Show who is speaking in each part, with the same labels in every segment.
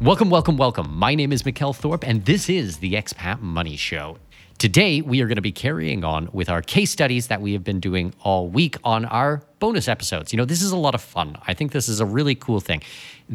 Speaker 1: Welcome, welcome, welcome. My name is Mikkel Thorup, and this is the Expat Money Show. Today, we are going to be carrying on with our case studies that we have been doing all week on our bonus episodes. You know, this is a lot of fun. I think this is a really cool thing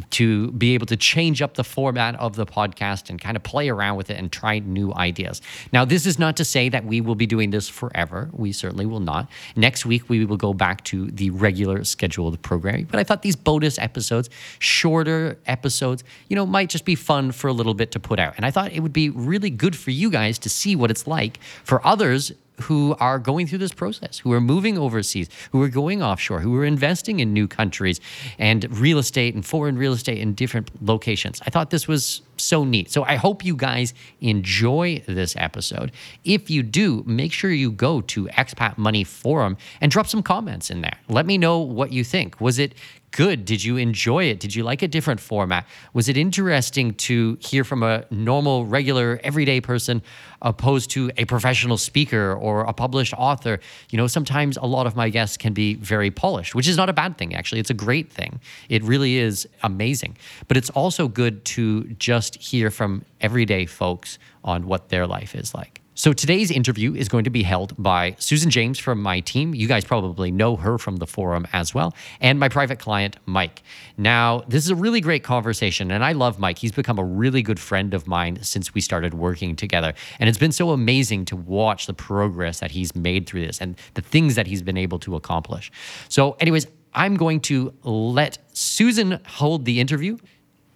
Speaker 1: to be able to change up the format of the podcast and kind of play around with it and try new ideas. Now, this is not to say that we will be doing this forever. We certainly will not. Next week, we will go back to the regular scheduled programming. But I thought these bonus episodes, shorter episodes, you know, might just be fun for a little bit to put out. And I thought it would be really good for you guys to see what it's like for others who are going through this process, who are moving overseas, who are going offshore, who are investing in new countries and real estate and foreign real estate in different locations. I thought this was so neat. So I hope you guys enjoy this episode. If you do, make sure you go to Expat Money Forum and drop some comments in there. Let me know what you think. Was it good? Did you enjoy it? Did you like a different format? Was it interesting to hear from a normal, regular, everyday person opposed to a professional speaker or a published author? You know, sometimes a lot of my guests can be very polished, which is not a bad thing, actually. It's a great thing. It really is amazing. But it's also good to just hear from everyday folks on what their life is like. So today's interview is going to be held by Susan James from my team. You guys probably know her from the forum as well, and my private client, Mike. Now, this is a really great conversation, and I love Mike. He's become a really good friend of mine since we started working together. And it's been so amazing to watch the progress that he's made through this and the things that he's been able to accomplish. So, anyways, I'm going to let Susan hold the interview,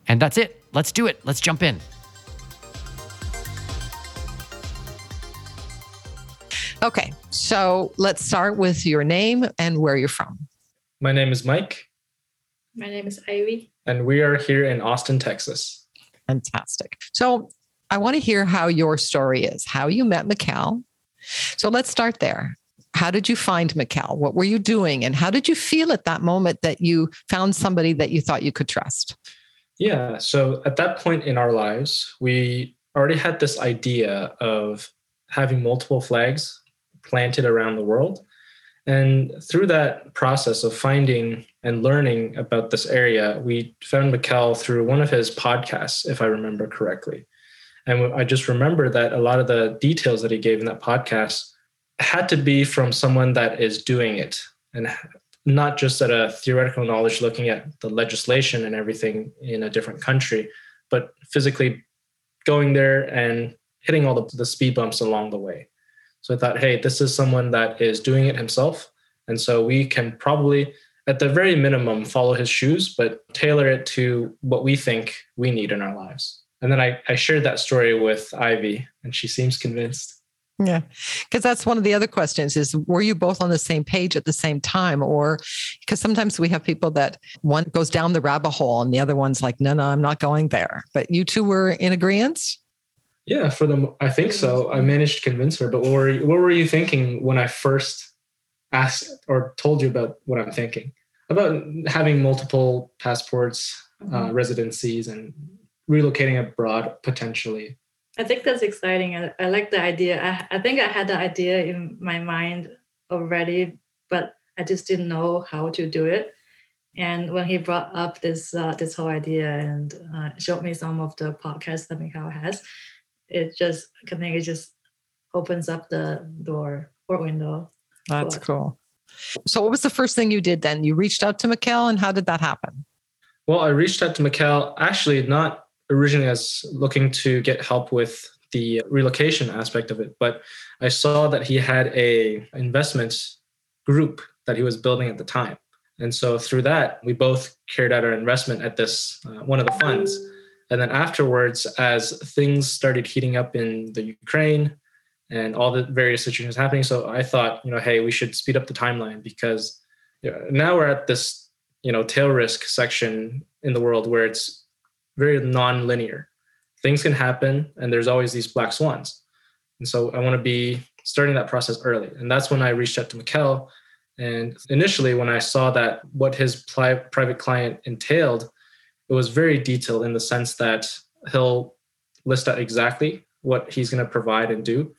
Speaker 1: and that's it. Let's do it. Let's jump in.
Speaker 2: Okay, so let's start with your name and where you're from.
Speaker 3: My name is Mike.
Speaker 4: My name is Ivy.
Speaker 3: And we are here in Austin, Texas.
Speaker 2: Fantastic. So I want to hear how your story is, how you met Mikkel. So let's start there. How did you find Mikkel? What were you doing? And how did you feel at that moment that you found somebody that you thought you could trust?
Speaker 3: Yeah. So at that point in our lives, we already had this idea of having multiple flags planted around the world. And through that process of finding and learning about this area, we found Mikkel through one of his podcasts, if I remember correctly. And I just remember that a lot of the details that he gave in that podcast had to be from someone that is doing it and not just at a theoretical knowledge looking at the legislation and everything in a different country, but physically going there and hitting all the, the speed bumps along the way. So I thought, hey, this is someone that is doing it himself. And so we can probably, at the very minimum, follow his shoes, but tailor it to what we think we need in our lives. And then I, I shared that story with Ivy, and she seems convinced.
Speaker 2: Yeah. Because that's one of the other questions is were you both on the same page at the same time? Or because sometimes we have people that one goes down the rabbit hole and the other one's like, no, no, I'm not going there. But you two were in agreement?
Speaker 3: Yeah, for them, I think so. I managed to convince her. But what were you, what were you thinking when I first asked or told you about what I'm thinking about having multiple passports, uh, mm-hmm. uh, residencies, and relocating abroad potentially?
Speaker 4: I think that's exciting. I, I like the idea. I, I think I had the idea in my mind already, but I just didn't know how to do it. And when he brought up this uh, this whole idea and uh, showed me some of the podcasts that Mikkel has, it just I think it just opens up the door or window.
Speaker 2: That's cool. So what was the first thing you did then? You reached out to Mikkel and how did that happen?
Speaker 3: Well, I reached out to Mikkel actually not originally as looking to get help with the relocation aspect of it, but I saw that he had a investment group that he was building at the time. And so through that, we both carried out our investment at this uh, one of the funds. And then afterwards, as things started heating up in the Ukraine and all the various situations happening, so I thought, you know, hey, we should speed up the timeline because now we're at this, you know, tail risk section in the world where it's very non-linear. Things can happen, and there's always these black swans. And so I want to be starting that process early. And that's when I reached out to Mikkel. And initially, when I saw that what his private client entailed, it was very detailed in the sense that he'll list out exactly what he's going to provide and do.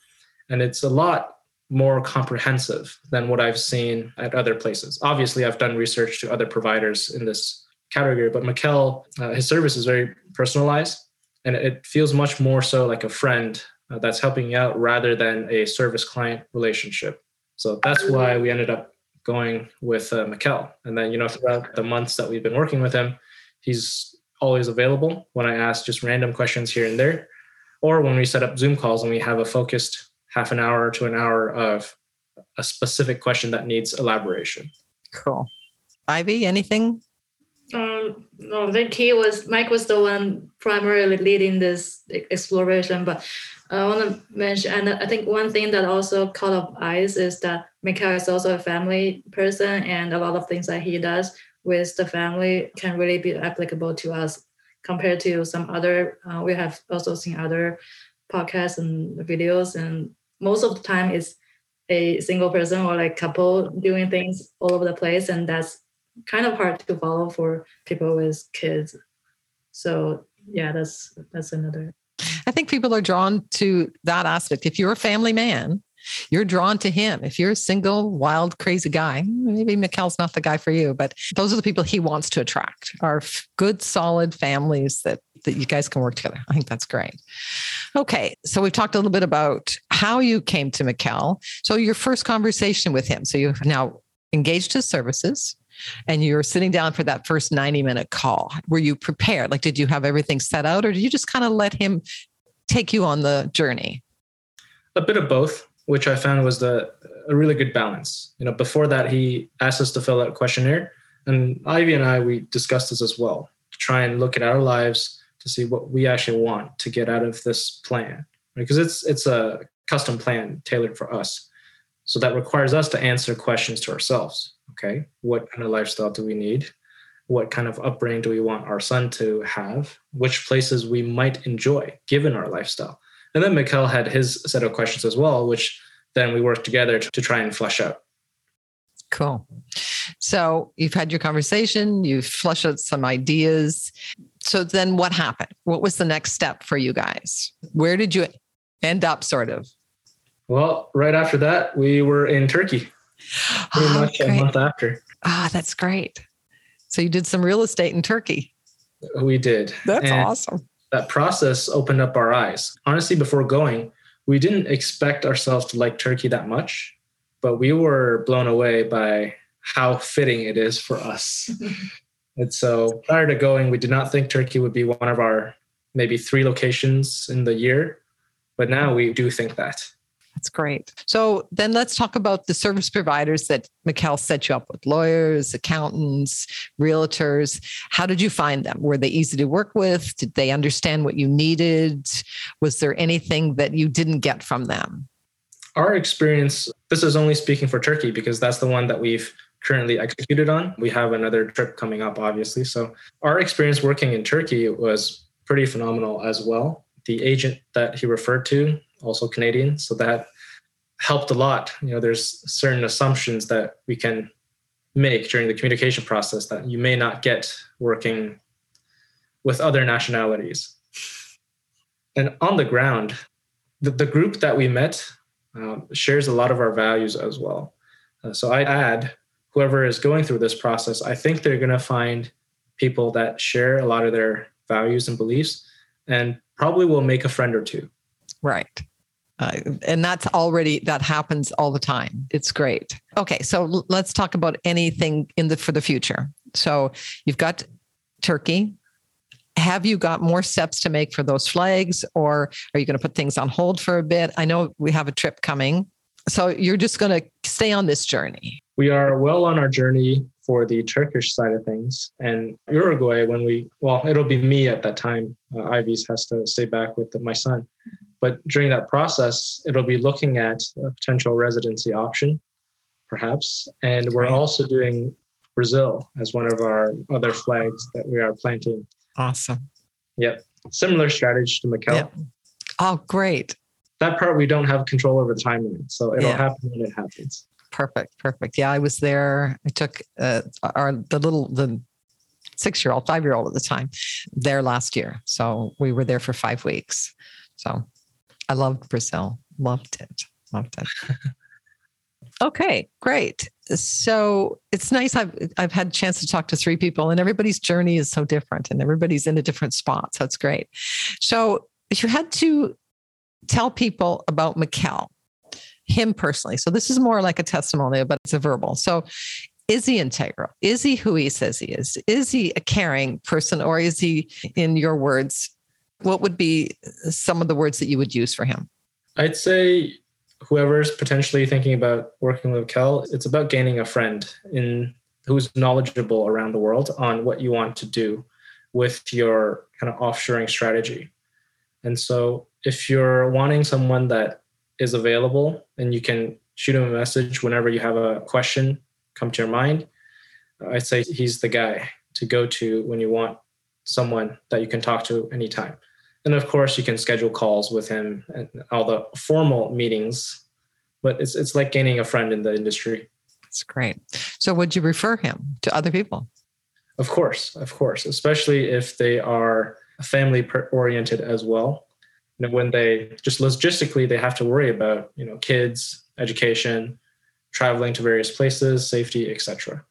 Speaker 3: And it's a lot more comprehensive than what I've seen at other places. Obviously, I've done research to other providers in this category, but Mikkel, uh, his service is very personalized and it feels much more so like a friend uh, that's helping you out rather than a service client relationship. So that's why we ended up going with uh, Mikkel. And then, you know, throughout the months that we've been working with him, he's always available when I ask just random questions here and there, or when we set up Zoom calls and we have a focused half an hour to an hour of a specific question that needs elaboration.
Speaker 2: Cool. Ivy, anything?
Speaker 4: Um, no, the key was Mike was the one primarily leading this exploration, but I want to mention, and I think one thing that also caught up eyes is that Mikkel is also a family person, and a lot of things that he does with the family can really be applicable to us compared to some other. Uh, we have also seen other podcasts and videos, and most of the time it's a single person or like couple doing things all over the place, and that's kind of hard to follow for people with kids. So yeah, that's that's another.
Speaker 2: I think people are drawn to that aspect. If you're a family man, you're drawn to him. If you're a single, wild, crazy guy, maybe Mikkel's not the guy for you, but those are the people he wants to attract are good, solid families that, that you guys can work together. I think that's great. Okay. So we've talked a little bit about how you came to Mikkel. So your first conversation with him. So you've now engaged his services and you're sitting down for that first 90 minute call. Were you prepared? Like, did you have everything set out or did you just kind of let him take you on the journey?
Speaker 3: A bit of both which I found was the a really good balance. You know, before that, he asked us to fill out a questionnaire, and Ivy and I we discussed this as well to try and look at our lives to see what we actually want to get out of this plan, because it's it's a custom plan tailored for us. So that requires us to answer questions to ourselves. Okay, what kind of lifestyle do we need? What kind of upbringing do we want our son to have? Which places we might enjoy given our lifestyle? And then Mikkel had his set of questions as well, which then we worked together to, to try and flesh out.
Speaker 2: Cool. So you've had your conversation, you've fleshed out some ideas. So then what happened? What was the next step for you guys? Where did you end up, sort of?
Speaker 3: Well, right after that, we were in Turkey, pretty oh, much great. a month after.
Speaker 2: Ah, oh, that's great. So you did some real estate in Turkey.
Speaker 3: We did.
Speaker 2: That's and awesome
Speaker 3: that process opened up our eyes. Honestly, before going, we didn't expect ourselves to like Turkey that much, but we were blown away by how fitting it is for us. and so prior to going, we did not think Turkey would be one of our maybe three locations in the year, but now we do think that.
Speaker 2: That's great. So then let's talk about the service providers that Mikkel set you up with lawyers, accountants, realtors. How did you find them? Were they easy to work with? Did they understand what you needed? Was there anything that you didn't get from them?
Speaker 3: Our experience, this is only speaking for Turkey because that's the one that we've currently executed on. We have another trip coming up, obviously. So our experience working in Turkey was pretty phenomenal as well. The agent that he referred to also Canadian. So that helped a lot. You know, there's certain assumptions that we can make during the communication process that you may not get working with other nationalities. And on the ground, the, the group that we met um, shares a lot of our values as well. Uh, so I add, whoever is going through this process, I think they're going to find people that share a lot of their values and beliefs and probably will make a friend or two.
Speaker 2: Right. Uh, and that's already that happens all the time. It's great. Okay so l- let's talk about anything in the for the future. So you've got turkey. Have you got more steps to make for those flags or are you going to put things on hold for a bit? I know we have a trip coming. So you're just going to stay on this journey.
Speaker 3: We are well on our journey for the turkish side of things and uruguay when we well it'll be me at that time. Uh, ivy's has to stay back with the, my son but during that process, it'll be looking at a potential residency option, perhaps. And we're also doing Brazil as one of our other flags that we are planting.
Speaker 2: Awesome.
Speaker 3: Yep. Similar strategy to Macau.
Speaker 2: Yep. Oh, great.
Speaker 3: That part we don't have control over the timeline. So it'll
Speaker 2: Yeah.
Speaker 3: happen when it happens.
Speaker 2: Perfect. Perfect. Yeah, I was there. I took uh, our the little the six year old, five year old at the time there last year. So we were there for five weeks. So I loved Brazil. Loved it. Loved it. okay, great. So it's nice. I've I've had a chance to talk to three people, and everybody's journey is so different, and everybody's in a different spot. So it's great. So you had to tell people about Mikkel, him personally. So this is more like a testimonial, but it's a verbal. So is he integral? Is he who he says he is? Is he a caring person or is he, in your words, what would be some of the words that you would use for him?
Speaker 3: I'd say whoever's potentially thinking about working with Kel, it's about gaining a friend in who's knowledgeable around the world on what you want to do with your kind of offshoring strategy. And so if you're wanting someone that is available and you can shoot him a message whenever you have a question come to your mind, I'd say he's the guy to go to when you want someone that you can talk to anytime. And of course, you can schedule calls with him and all the formal meetings, but it's it's like gaining a friend in the industry.
Speaker 2: That's great. So would you refer him to other people?
Speaker 3: Of course, of course, especially if they are family oriented as well. You know, when they just logistically they have to worry about you know kids, education, traveling to various places, safety, etc.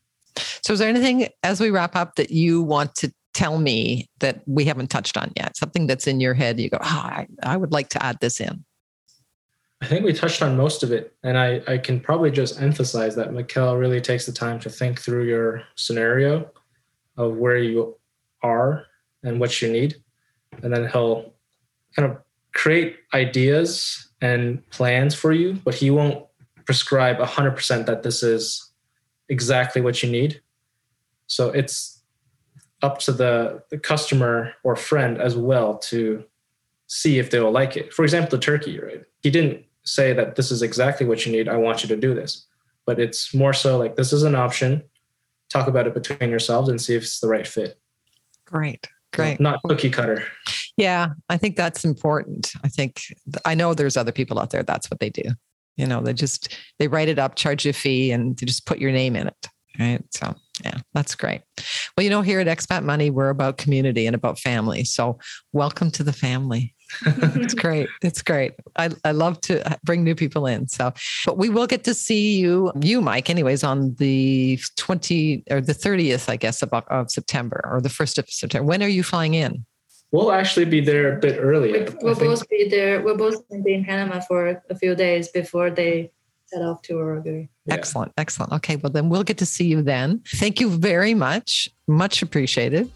Speaker 2: So is there anything as we wrap up that you want to tell me that we haven't touched on yet? Something that's in your head, you go, oh, I, I would like to add this in.
Speaker 3: I think we touched on most of it. And I, I can probably just emphasize that Mikkel really takes the time to think through your scenario of where you are and what you need. And then he'll kind of create ideas and plans for you, but he won't prescribe 100% that this is exactly what you need. So it's up to the, the customer or friend as well to see if they will like it. For example, the turkey, right? He didn't say that this is exactly what you need. I want you to do this. But it's more so like this is an option. Talk about it between yourselves and see if it's the right fit.
Speaker 2: Great. Great.
Speaker 3: Not cookie cutter.
Speaker 2: Yeah, I think that's important. I think I know there's other people out there that's what they do. You know, they just they write it up, charge you a fee, and they just put your name in it. Right. So yeah, that's great. Well, you know, here at Expat Money, we're about community and about family. So welcome to the family. it's great. It's great. I, I love to uh, bring new people in. So, but we will get to see you, you, Mike, anyways, on the 20 or the 30th, I guess, of, of September or the 1st of September. When are you flying in?
Speaker 3: We'll actually be there a bit early.
Speaker 4: We, we'll both be there. We'll both be in Panama for a few days before they set off to Uruguay.
Speaker 2: Yeah. Excellent. Excellent. Okay. Well, then we'll get to see you then. Thank you very much. Much appreciated.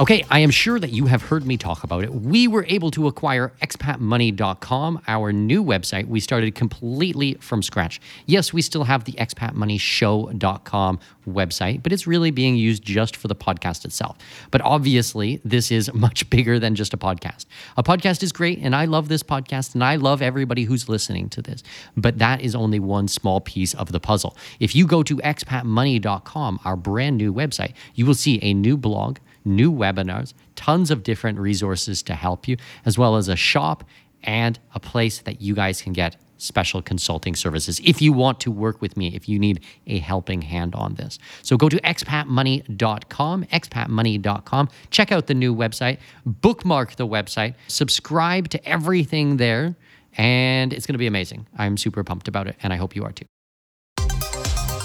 Speaker 1: Okay, I am sure that you have heard me talk about it. We were able to acquire expatmoney.com, our new website. We started completely from scratch. Yes, we still have the expatmoneyshow.com website, but it's really being used just for the podcast itself. But obviously, this is much bigger than just a podcast. A podcast is great, and I love this podcast, and I love everybody who's listening to this. But that is only one small piece of the puzzle. If you go to expatmoney.com, our brand new website, you will see a new blog new webinars, tons of different resources to help you, as well as a shop and a place that you guys can get special consulting services if you want to work with me, if you need a helping hand on this. So go to expatmoney.com, expatmoney.com, check out the new website, bookmark the website, subscribe to everything there, and it's going to be amazing. I'm super pumped about it, and I hope you are too.